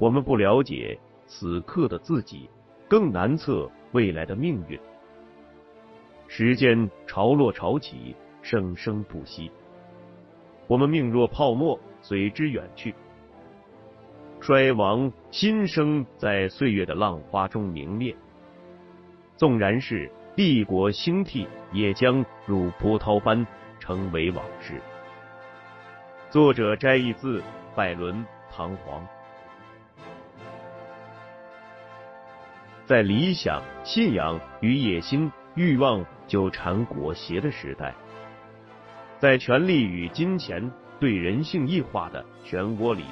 我们不了解此刻的自己，更难测未来的命运。时间潮落潮起，生生不息。我们命若泡沫，随之远去。衰亡新生，在岁月的浪花中明灭。纵然是帝国兴替，也将如波涛般成为往事。作者摘译自拜伦《唐璜》。在理想、信仰与野心、欲望纠缠裹挟的时代，在权力与金钱对人性异化的漩涡里。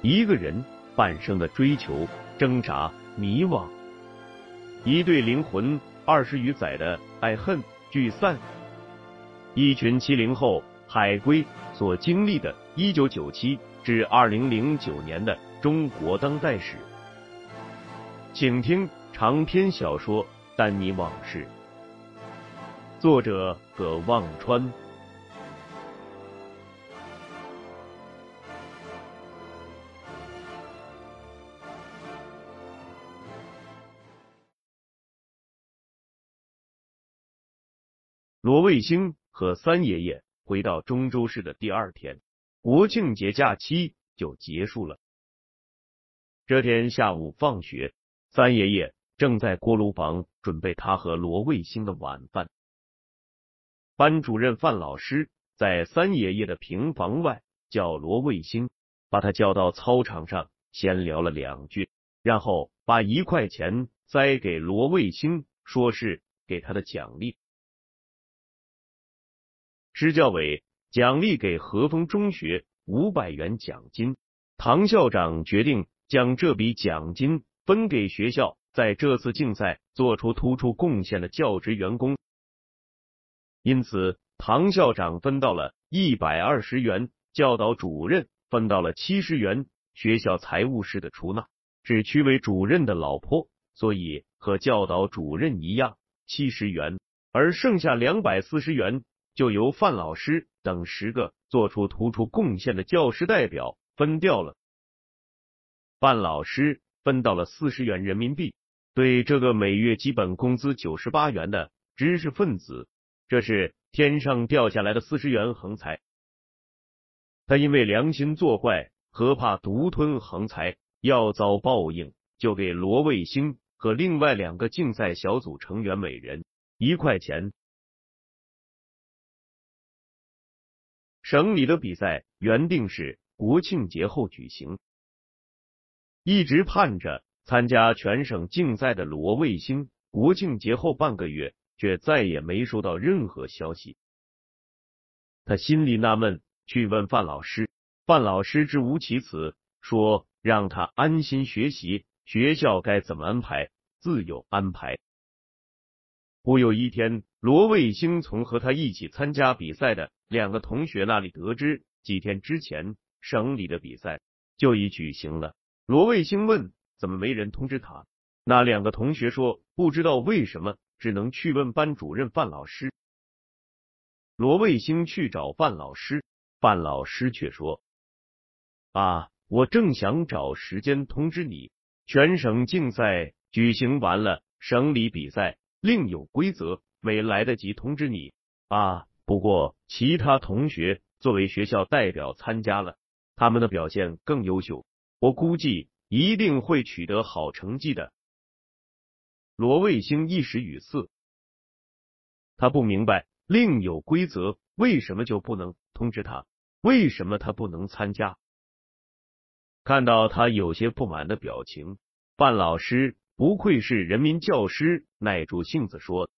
一个人半生的追求、挣扎、迷惘，一对灵魂二十余载的爱恨聚散，一群七零后海归所经历的1997至2009年的中国当代史，请听长篇小说《丹尼往事》，作者葛望川。罗卫星和三爷爷回到中州市的第二天，国庆节假期就结束了。这天下午放学，三爷爷正在锅炉房准备他和罗卫星的晚饭。班主任范老师在三爷爷的平房外叫罗卫星，把他叫到操场上闲聊了两句，然后把一块钱塞给罗卫星，说是给他的奖励。支教委奖励给和风中学五百元奖金，唐校长决定将这笔奖金分给学校在这次竞赛做出突出贡献的教职员工，因此唐校长分到了一百二十元，教导主任分到了七十元。学校财务室的出纳是区委主任的老婆，所以和教导主任一样七十元，而剩下两百四十元。就由范老师等十个做出突出贡献的教师代表分掉了。范老师分到了四十元人民币。对这个每月基本工资九十八元的知识分子，这是天上掉下来的四十元横财。他因为良心作怪和怕独吞横财要遭报应，就给罗卫星和另外两个竞赛小组成员每人一块钱。省里的比赛原定是国庆节后举行，一直盼着参加全省竞赛的罗卫星，国庆节后半个月却再也没收到任何消息。他心里纳闷，去问范老师，范老师支吾其词，说让他安心学习，学校该怎么安排，自有安排。忽有一天，罗卫星从和他一起参加比赛的两个同学那里得知，几天之前省里的比赛就已举行了。罗卫星问：“怎么没人通知他？”那两个同学说：“不知道为什么，只能去问班主任范老师。”罗卫星去找范老师，范老师却说：“啊，我正想找时间通知你，全省竞赛举行完了，省里比赛。”另有规则，没来得及通知你啊。不过其他同学作为学校代表参加了，他们的表现更优秀，我估计一定会取得好成绩的。罗卫星一时语塞，他不明白另有规则为什么就不能通知他，为什么他不能参加？看到他有些不满的表情，范老师。不愧是人民教师，耐住性子说：“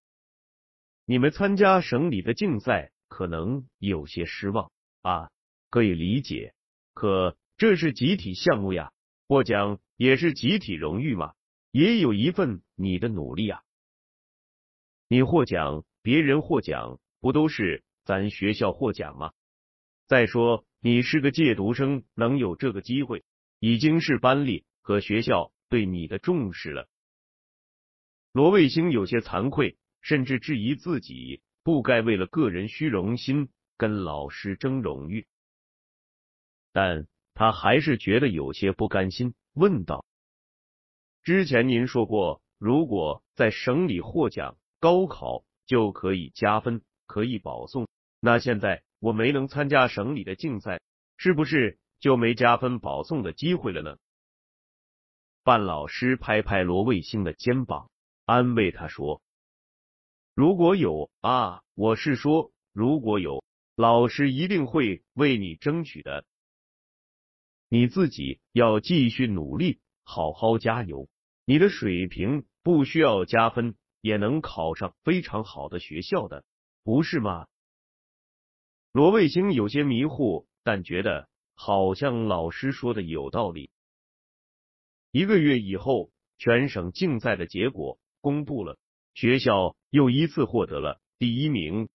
你们参加省里的竞赛，可能有些失望啊，可以理解。可这是集体项目呀，获奖也是集体荣誉嘛，也有一份你的努力啊。你获奖，别人获奖，不都是咱学校获奖吗？再说，你是个借读生，能有这个机会，已经是班里和学校。”对你的重视了，罗卫星有些惭愧，甚至质疑自己不该为了个人虚荣心跟老师争荣誉。但他还是觉得有些不甘心，问道：“之前您说过，如果在省里获奖，高考就可以加分，可以保送。那现在我没能参加省里的竞赛，是不是就没加分保送的机会了呢？”范老师拍拍罗卫星的肩膀，安慰他说：“如果有啊，我是说，如果有，老师一定会为你争取的。你自己要继续努力，好好加油。你的水平不需要加分，也能考上非常好的学校的，不是吗？”罗卫星有些迷糊，但觉得好像老师说的有道理。一个月以后，全省竞赛的结果公布了，学校又一次获得了第一名。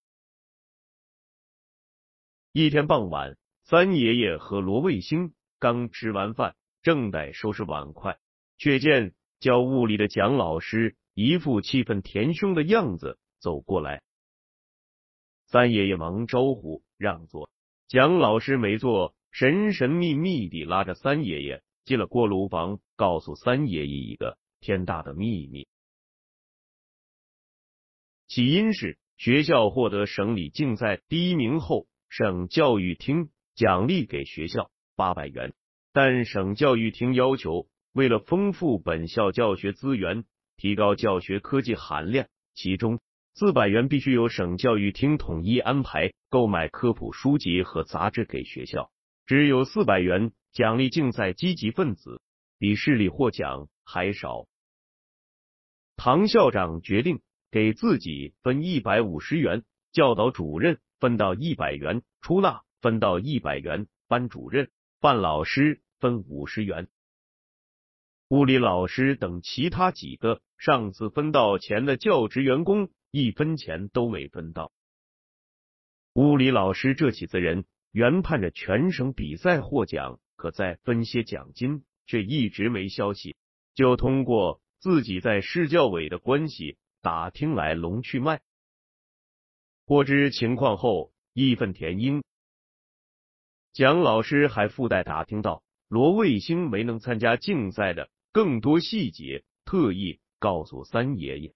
一天傍晚，三爷爷和罗卫星刚吃完饭，正在收拾碗筷，却见教物理的蒋老师一副气愤填胸的样子走过来。三爷爷忙招呼让座，蒋老师没坐，神神秘秘地拉着三爷爷。进了锅炉房，告诉三爷爷一个天大的秘密。起因是学校获得省里竞赛第一名后，省教育厅奖励给学校八百元，但省教育厅要求，为了丰富本校教学资源，提高教学科技含量，其中四百元必须由省教育厅统一安排购买科普书籍和杂志给学校，只有四百元。奖励竞赛积极分子比市里获奖还少。唐校长决定给自己分一百五十元，教导主任分到一百元，出纳分到一百元，班主任、范老师分五十元，物理老师等其他几个上次分到钱的教职员工一分钱都没分到。物理老师这起子人原盼着全省比赛获奖。可再分些奖金，却一直没消息，就通过自己在市教委的关系打听来龙去脉。获知情况后，义愤填膺。蒋老师还附带打听到罗卫星没能参加竞赛的更多细节，特意告诉三爷爷。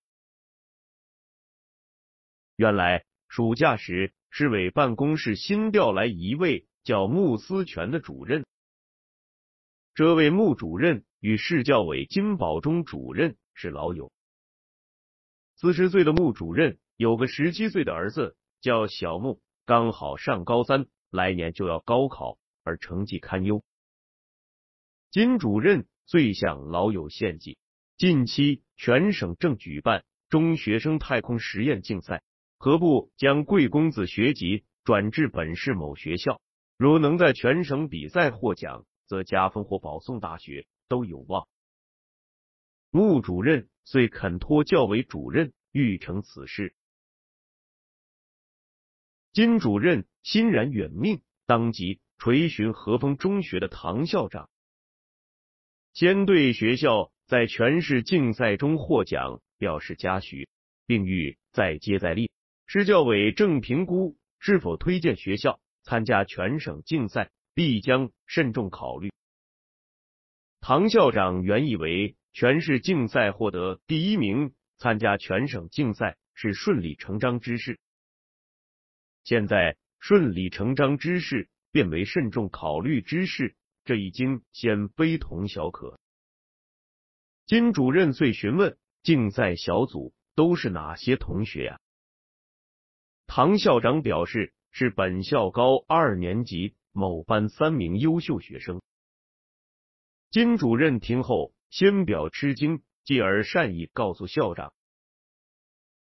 原来暑假时，市委办公室新调来一位叫穆思全的主任。这位穆主任与市教委金宝忠主任是老友。四十岁的穆主任有个十七岁的儿子叫小穆，刚好上高三，来年就要高考，而成绩堪忧。金主任最向老友献计，近期全省正举办中学生太空实验竞赛，何不将贵公子学籍转至本市某学校？如能在全省比赛获奖。则加分或保送大学都有望。穆主任遂肯托教委主任预成此事。金主任欣然远命，当即垂询和风中学的唐校长，先对学校在全市竞赛中获奖表示嘉许，并欲再接再厉。市教委正评估是否推荐学校参加全省竞赛。必将慎重考虑。唐校长原以为全市竞赛获得第一名，参加全省竞赛是顺理成章之事。现在顺理成章之事变为慎重考虑之事，这已经先非同小可。金主任遂询问竞赛小组都是哪些同学呀？唐校长表示是本校高二年级。某班三名优秀学生，金主任听后先表吃惊，继而善意告诉校长，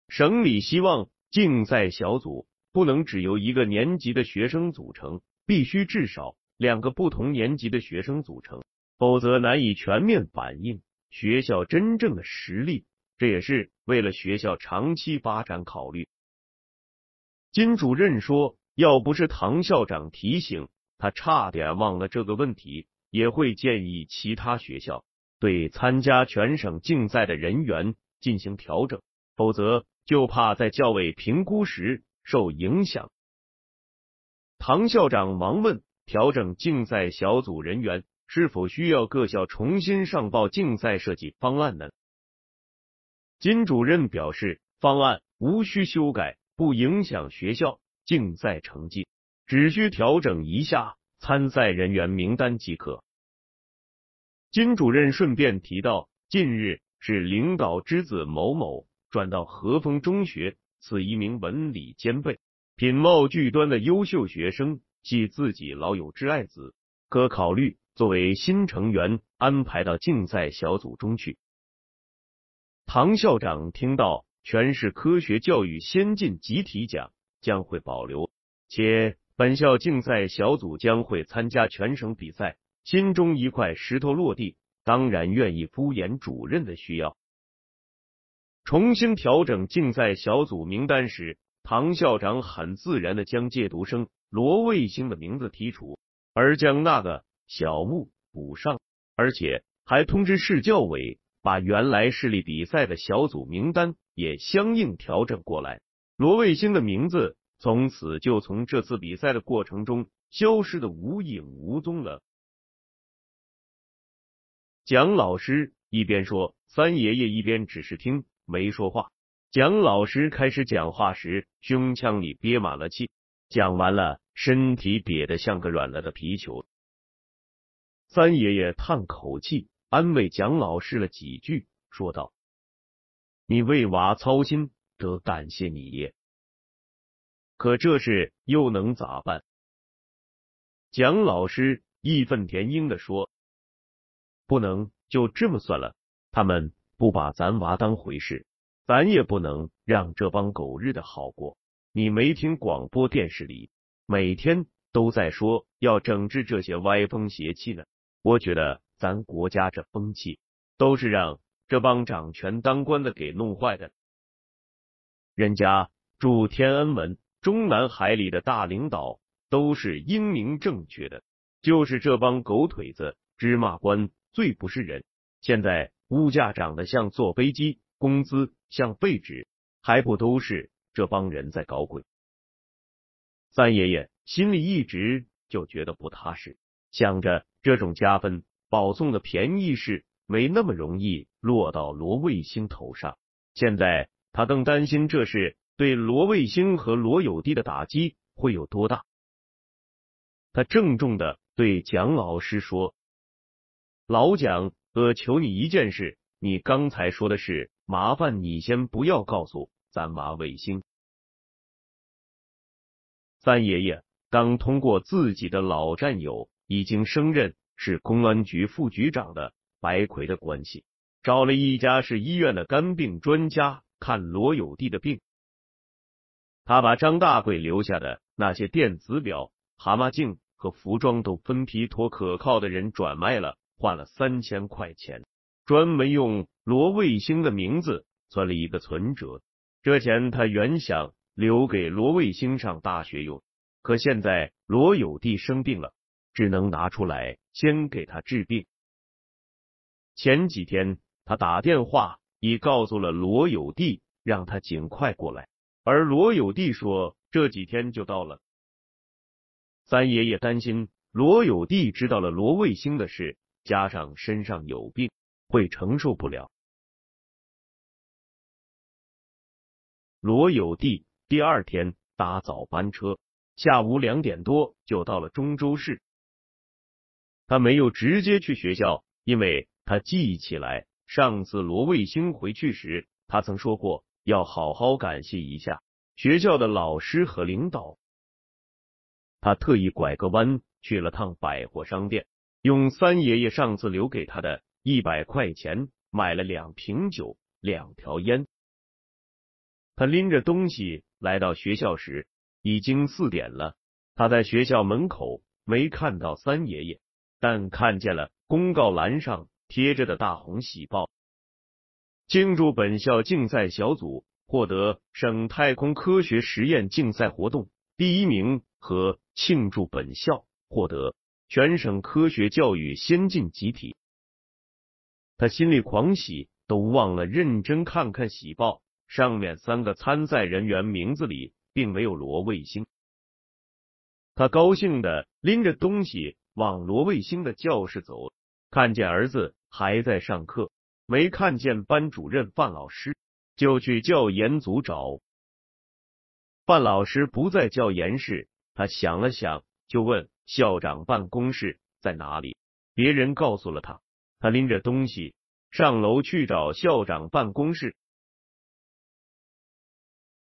省里希望竞赛小组不能只由一个年级的学生组成，必须至少两个不同年级的学生组成，否则难以全面反映学校真正的实力。这也是为了学校长期发展考虑。金主任说，要不是唐校长提醒。他差点忘了这个问题，也会建议其他学校对参加全省竞赛的人员进行调整，否则就怕在教委评估时受影响。唐校长忙问：“调整竞赛小组人员，是否需要各校重新上报竞赛设计方案呢？金主任表示，方案无需修改，不影响学校竞赛成绩，只需调整一下参赛人员名单即可。金主任顺便提到，近日是领导之子某某转到和风中学，此一名文理兼备、品貌俱端的优秀学生，系自己老友之爱子，可考虑作为新成员安排到竞赛小组中去。唐校长听到全市科学教育先进集体奖将会保留，且本校竞赛小组将会参加全省比赛，心中一块石头落地，当然愿意敷衍主任的需要。重新调整竞赛小组名单时，唐校长很自然的将借读生罗卫星的名字剔除，而将那个小木补上，而且还通知市教委。把原来市里比赛的小组名单也相应调整过来，罗卫星的名字从此就从这次比赛的过程中消失的无影无踪了。蒋老师一边说，三爷爷一边只是听，没说话。蒋老师开始讲话时，胸腔里憋满了气，讲完了，身体瘪得像个软了的皮球。三爷爷叹口气。安慰蒋老师了几句，说道：“你为娃操心，得感谢你爷。可这事又能咋办？”蒋老师义愤填膺的说：“不能就这么算了，他们不把咱娃当回事，咱也不能让这帮狗日的好过。你没听广播电视里每天都在说要整治这些歪风邪气呢？我觉得。”咱国家这风气都是让这帮掌权当官的给弄坏的。人家住天安门、中南海里的大领导都是英明正确的，就是这帮狗腿子、芝麻官最不是人。现在物价涨得像坐飞机，工资像废纸，还不都是这帮人在搞鬼？三爷爷心里一直就觉得不踏实，想着这种加分。保送的便宜是没那么容易落到罗卫星头上，现在他更担心这事对罗卫星和罗有弟的打击会有多大。他郑重的对蒋老师说：“老蒋，哥，求你一件事，你刚才说的是，麻烦你先不要告诉咱娃卫星。”三爷爷刚通过自己的老战友已经升任。是公安局副局长的白魁的关系，找了一家是医院的肝病专家看罗有弟的病。他把张大贵留下的那些电子表、蛤蟆镜和服装都分批托可靠的人转卖了，换了三千块钱，专门用罗卫星的名字存了一个存折。这钱他原想留给罗卫星上大学用，可现在罗有弟生病了。只能拿出来先给他治病。前几天他打电话已告诉了罗有弟，让他尽快过来，而罗有弟说这几天就到了。三爷爷担心罗有弟知道了罗卫星的事，加上身上有病，会承受不了。罗有弟第二天搭早班车，下午两点多就到了中州市。他没有直接去学校，因为他记起来上次罗卫星回去时，他曾说过要好好感谢一下学校的老师和领导。他特意拐个弯去了趟百货商店，用三爷爷上次留给他的一百块钱买了两瓶酒、两条烟。他拎着东西来到学校时，已经四点了。他在学校门口没看到三爷爷。但看见了公告栏上贴着的大红喜报，庆祝本校竞赛小组获得省太空科学实验竞赛活动第一名和庆祝本校获得全省科学教育先进集体。他心里狂喜，都忘了认真看看喜报，上面三个参赛人员名字里并没有罗卫星。他高兴的拎着东西往罗卫星的教室走，看见儿子还在上课，没看见班主任范老师，就去教研组找。范老师不在教研室，他想了想，就问校长办公室在哪里。别人告诉了他，他拎着东西上楼去找校长办公室。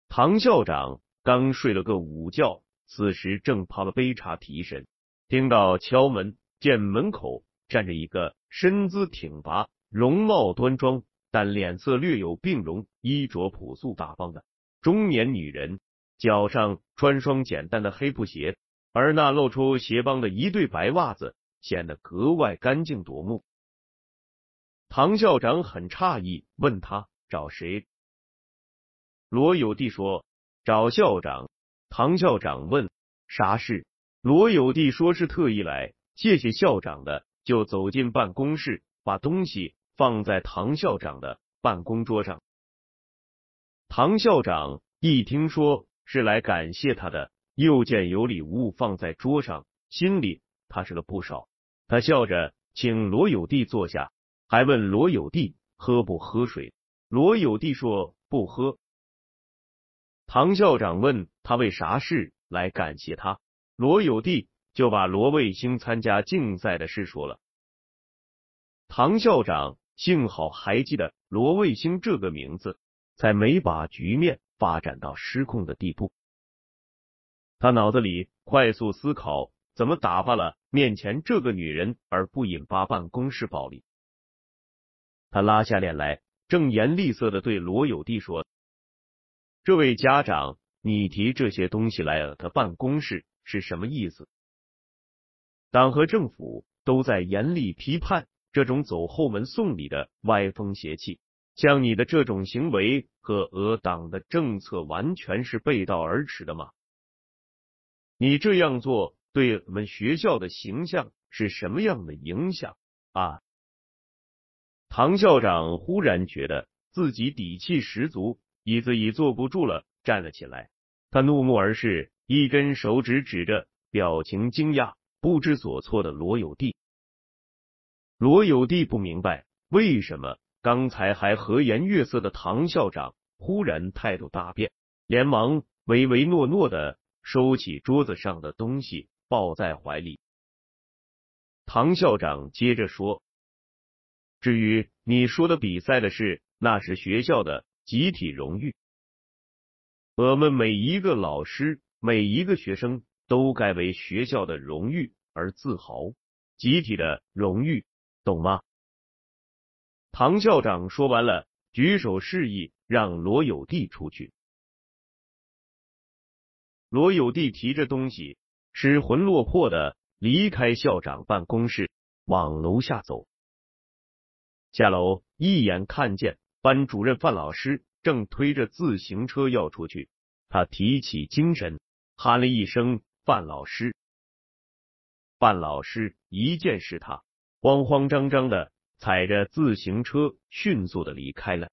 唐校长刚睡了个午觉。此时正泡了杯茶提神，听到敲门，见门口站着一个身姿挺拔、容貌端庄，但脸色略有病容、衣着朴素大方的中年女人，脚上穿双简单的黑布鞋，而那露出鞋帮的一对白袜子显得格外干净夺目。唐校长很诧异，问他找谁？罗有弟说找校长。唐校长问：“啥事？”罗有弟说是特意来谢谢校长的，就走进办公室，把东西放在唐校长的办公桌上。唐校长一听说是来感谢他的，又见有礼物放在桌上，心里踏实了不少。他笑着请罗有弟坐下，还问罗有弟喝不喝水。罗有弟说不喝。唐校长问他为啥事来感谢他，罗有弟就把罗卫星参加竞赛的事说了。唐校长幸好还记得罗卫星这个名字，才没把局面发展到失控的地步。他脑子里快速思考怎么打发了面前这个女人，而不引发办公室暴力。他拉下脸来，正颜厉色的对罗有弟说。这位家长，你提这些东西来了的办公室是什么意思？党和政府都在严厉批判这种走后门送礼的歪风邪气，像你的这种行为和俄党的政策完全是背道而驰的吗？你这样做对我们学校的形象是什么样的影响啊？唐校长忽然觉得自己底气十足。椅子已坐不住了，站了起来。他怒目而视，一根手指指着表情惊讶、不知所措的罗有弟。罗有弟不明白为什么刚才还和颜悦色的唐校长忽然态度大变，连忙唯唯诺诺的收起桌子上的东西，抱在怀里。唐校长接着说：“至于你说的比赛的事，那是学校的。”集体荣誉，我们每一个老师、每一个学生都该为学校的荣誉而自豪。集体的荣誉，懂吗？唐校长说完了，举手示意让罗有弟出去。罗有弟提着东西，失魂落魄的离开校长办公室，往楼下走。下楼，一眼看见。班主任范老师正推着自行车要出去，他提起精神，喊了一声：“范老师！”范老师一见是他，慌慌张张的踩着自行车迅速的离开了。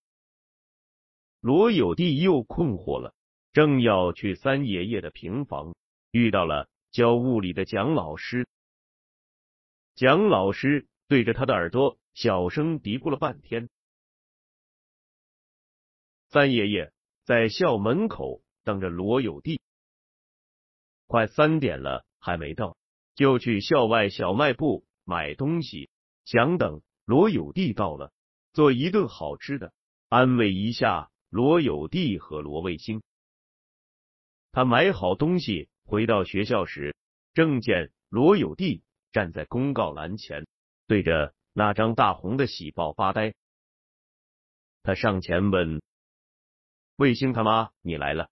罗有弟又困惑了，正要去三爷爷的平房，遇到了教物理的蒋老师。蒋老师对着他的耳朵小声嘀咕了半天。三爷爷在校门口等着罗有弟，快三点了还没到，就去校外小卖部买东西，想等罗有弟到了做一顿好吃的，安慰一下罗有弟和罗卫星。他买好东西回到学校时，正见罗有弟站在公告栏前，对着那张大红的喜报发呆。他上前问。卫星他妈，你来了！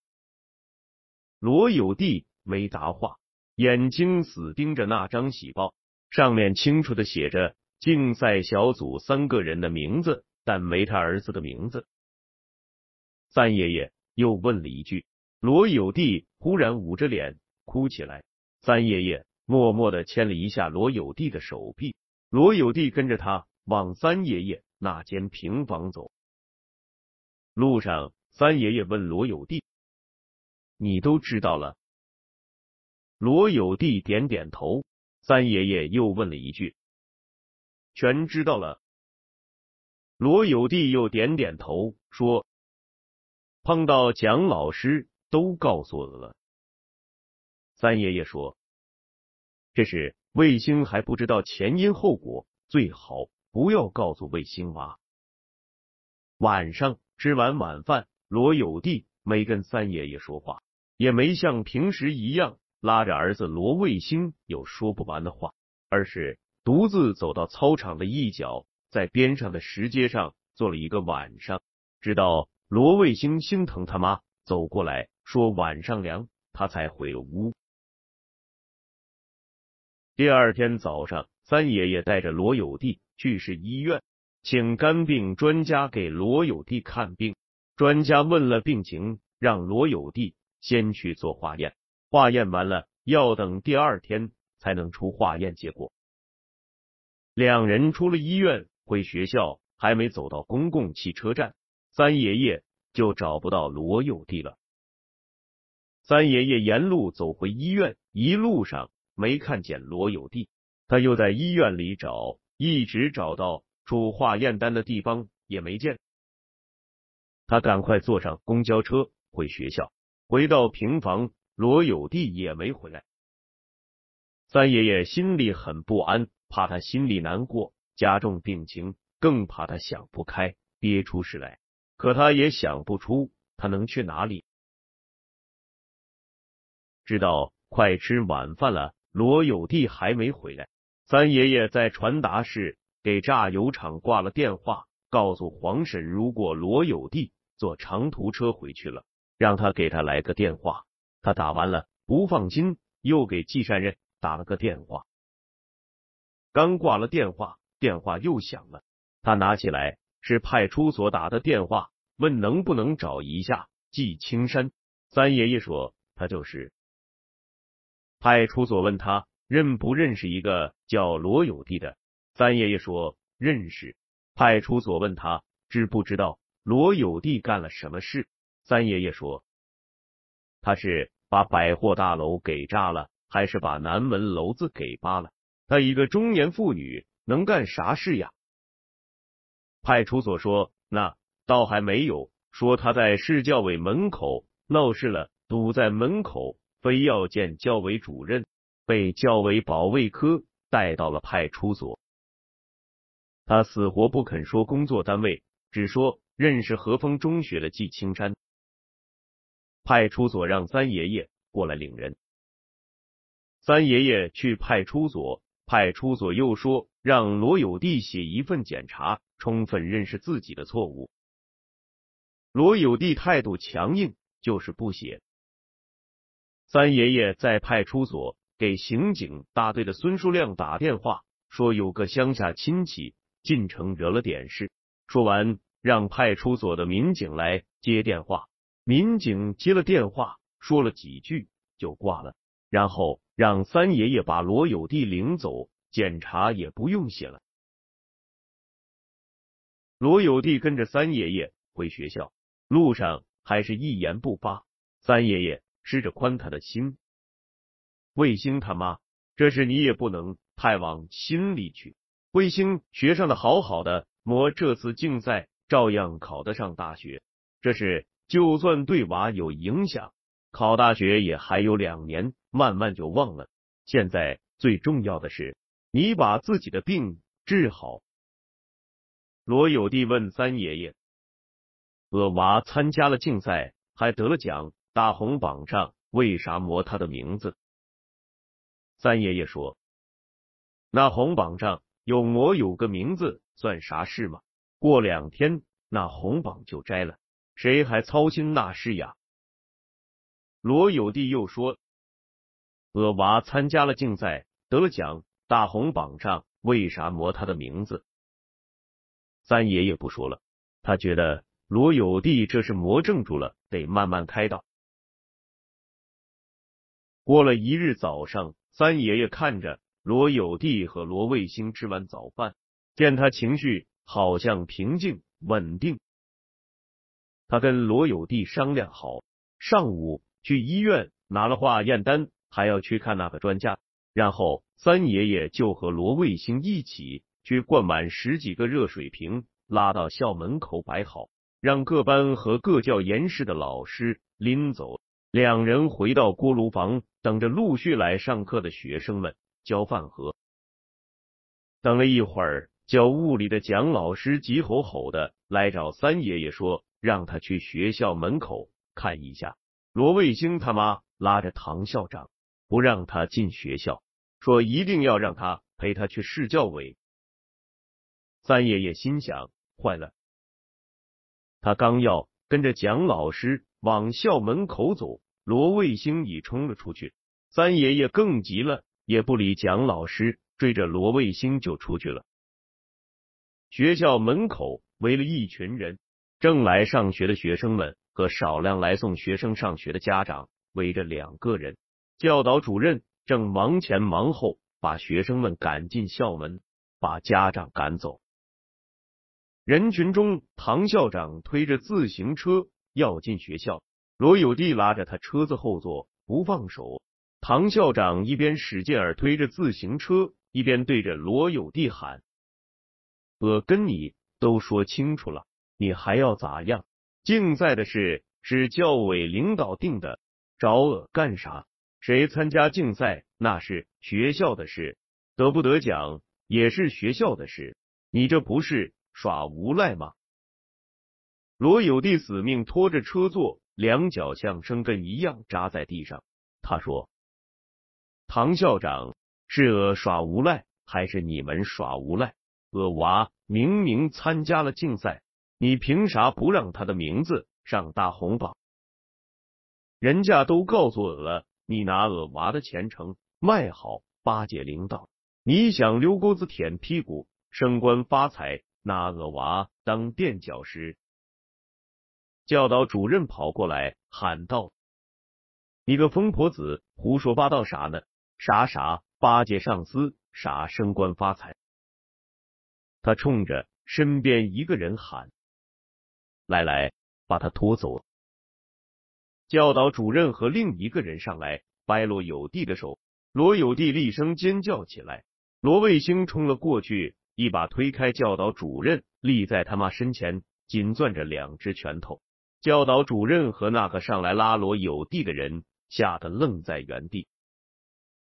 罗有弟没答话，眼睛死盯着那张喜报，上面清楚的写着竞赛小组三个人的名字，但没他儿子的名字。三爷爷又问了一句，罗有弟忽然捂着脸哭起来。三爷爷默默的牵了一下罗有弟的手臂，罗有弟跟着他往三爷爷那间平房走，路上。三爷爷问罗有弟：“你都知道了？”罗有弟点点头。三爷爷又问了一句：“全知道了。”罗有弟又点点头，说：“碰到蒋老师都告诉了。”三爷爷说：“这是卫星还不知道前因后果，最好不要告诉卫星娃。”晚上吃完晚饭，罗有弟没跟三爷爷说话，也没像平时一样拉着儿子罗卫星有说不完的话，而是独自走到操场的一角。在边上的石阶上坐了一个晚上，直到罗卫星心疼他妈走过来说晚上凉，他才回了屋。第二天早上，三爷爷带着罗有弟去市医院，请肝病专家给罗有弟看病。专家问了病情，让罗有弟先去做化验，化验完了要等第二天才能出化验结果。两人出了医院。回学校还没走到公共汽车站，三爷爷就找不到罗有弟了。三爷爷沿路走回医院，一路上没看见罗有弟，他又在医院里找，一直找到出化验单的地方也没见。他赶快坐上公交车回学校，回到平房，罗有弟也没回来。三爷爷心里很不安，怕他心里难过。加重病情，更怕他想不开，憋出事来。可他也想不出他能去哪里。直到快吃晚饭了，罗有弟还没回来。三爷爷在传达室给榨油厂挂了电话，告诉黄婶，如果罗有弟坐长途车回去了，让他给他来个电话。他打完了，不放心，又给季善任打了个电话。刚挂了电话。电话又响了，他拿起来，是派出所打的电话，问能不能找一下季青山。三爷爷说他就是。派出所问他认不认识一个叫罗有弟的，三爷爷说认识。派出所问他知不知道罗有弟干了什么事，三爷爷说他是把百货大楼给炸了，还是把南门楼子给扒了？他一个中年妇女。能干啥事呀？派出所说，那倒还没有说他在市教委门口闹事了，堵在门口，非要见教委主任，被教委保卫科带到了派出所。他死活不肯说工作单位，只说认识和风中学的季青山。派出所让三爷爷过来领人。三爷爷去派出所，派出所又说。让罗有弟写一份检查，充分认识自己的错误。罗有弟态度强硬，就是不写。三爷爷在派出所给刑警大队的孙书亮打电话，说有个乡下亲戚进城惹了点事。说完，让派出所的民警来接电话。民警接了电话，说了几句就挂了，然后让三爷爷把罗有弟领走。检查也不用写了。罗有弟跟着三爷爷回学校，路上还是一言不发。三爷爷试着宽他的心。卫星他妈，这事你也不能太往心里去。卫星学上的好好的，模这次竞赛照样考得上大学。这事就算对娃有影响，考大学也还有两年，慢慢就忘了。现在最重要的是。你把自己的病治好。罗有弟问三爷爷：“我娃参加了竞赛，还得了奖，大红榜上为啥没他的名字？”三爷爷说：“那红榜上有我有个名字，算啥事吗？过两天那红榜就摘了，谁还操心那事呀？”罗有弟又说：“我娃参加了竞赛，得奖。”大红榜上为啥磨他的名字？三爷爷不说了，他觉得罗有弟这是魔怔住了，得慢慢开导。过了一日早上，三爷爷看着罗有弟和罗卫星吃完早饭，见他情绪好像平静稳定，他跟罗有弟商量好，上午去医院拿了化验单。还要去看那个专家。然后三爷爷就和罗卫星一起去灌满十几个热水瓶，拉到校门口摆好，让各班和各教研室的老师拎走。两人回到锅炉房，等着陆续来上课的学生们交饭盒。等了一会儿，教物理的蒋老师急吼吼的来找三爷爷说，让他去学校门口看一下。罗卫星他妈拉着唐校长不让他进学校。说一定要让他陪他去市教委。三爷爷心想坏了，他刚要跟着蒋老师往校门口走，罗卫星已冲了出去。三爷爷更急了，也不理蒋老师，追着罗卫星就出去了。学校门口围了一群人，正来上学的学生们和少量来送学生上学的家长围着两个人，教导主任。正忙前忙后把学生们赶进校门，把家长赶走。人群中，唐校长推着自行车要进学校，罗有弟拉着他车子后座不放手。唐校长一边使劲儿推着自行车，一边对着罗有弟喊：“我跟你都说清楚了，你还要咋样？竞赛的事是教委领导定的，找我干啥？”谁参加竞赛，那是学校的事；得不得奖也是学校的事。你这不是耍无赖吗？罗有弟死命拖着车座，两脚像生根一样扎在地上。他说：“唐校长，是我耍无赖，还是你们耍无赖？我娃明明参加了竞赛，你凭啥不让他的名字上大红榜？人家都告诉我了。”你拿我娃的前程卖好巴结领导，你想溜沟子舔屁股升官发财，拿我娃当垫脚石。教导主任跑过来喊道：“你个疯婆子，胡说八道啥呢？啥啥巴结上司，啥升官发财？”他冲着身边一个人喊：“来来，把他拖走。”教导主任和另一个人上来掰罗有弟的手，罗有弟厉声尖叫起来。罗卫星冲了过去，一把推开教导主任，立在他妈身前，紧攥着两只拳头。教导主任和那个上来拉罗有地的人吓得愣在原地。